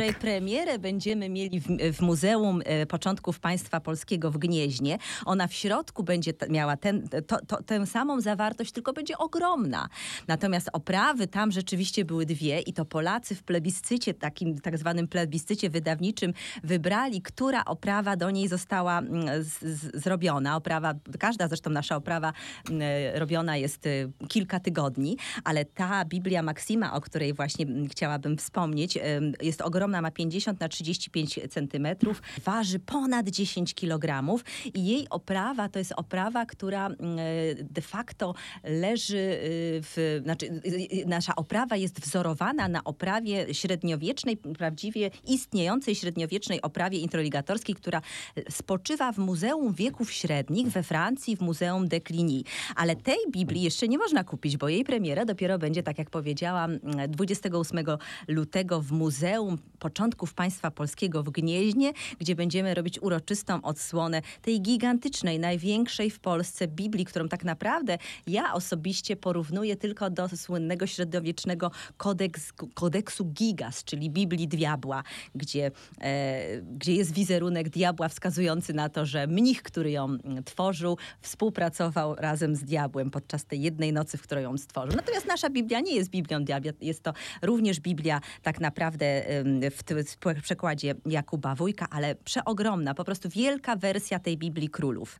której premierę będziemy mieli w, w Muzeum e, Początków Państwa Polskiego w Gnieźnie. Ona w środku będzie miała ten, to, to, tę samą zawartość, tylko będzie ogromna. Natomiast oprawy tam rzeczywiście były dwie i to Polacy w plebiscycie, takim tak zwanym plebiscycie wydawniczym wybrali, która oprawa do niej została mm, z, z, zrobiona. Oprawa, każda zresztą nasza oprawa mm, robiona jest y, kilka tygodni, ale ta Biblia Maksima, o której właśnie mm, chciałabym wspomnieć, ym, jest ogromna, ma 50 na 35 centymetrów, waży ponad 10 kilogramów i jej oprawa to jest oprawa, która mm, de facto leży y, w, znaczy y, y, nasza oprawa jest wzorowana na oprawie średniowiecznej, prawdziwie istniejącej średniowiecznej oprawie introligatorskiej, która spoczywa w Muzeum Wieków Średnich we Francji, w Muzeum de Cluny. Ale tej Biblii jeszcze nie można kupić, bo jej premiera dopiero będzie, tak jak powiedziałam, 28 lutego w Muzeum Początków Państwa Polskiego w Gnieźnie, gdzie będziemy robić uroczystą odsłonę tej gigantycznej, największej w Polsce Biblii, którą tak naprawdę ja osobiście porównuję tylko do słynnego średniowiecznego kodeks, kodeksu Gigas, czyli Biblii Diabła, gdzie, e, gdzie jest wizerunek diabła wskazujący na to, że mnich, który ją tworzył, współpracował razem z diabłem podczas tej jednej nocy, w której ją stworzył. Natomiast nasza Biblia nie jest Biblią diabła, jest to również Biblia tak naprawdę w, w przekładzie Jakuba Wójka, ale przeogromna, po prostu wielka wersja tej Biblii królów.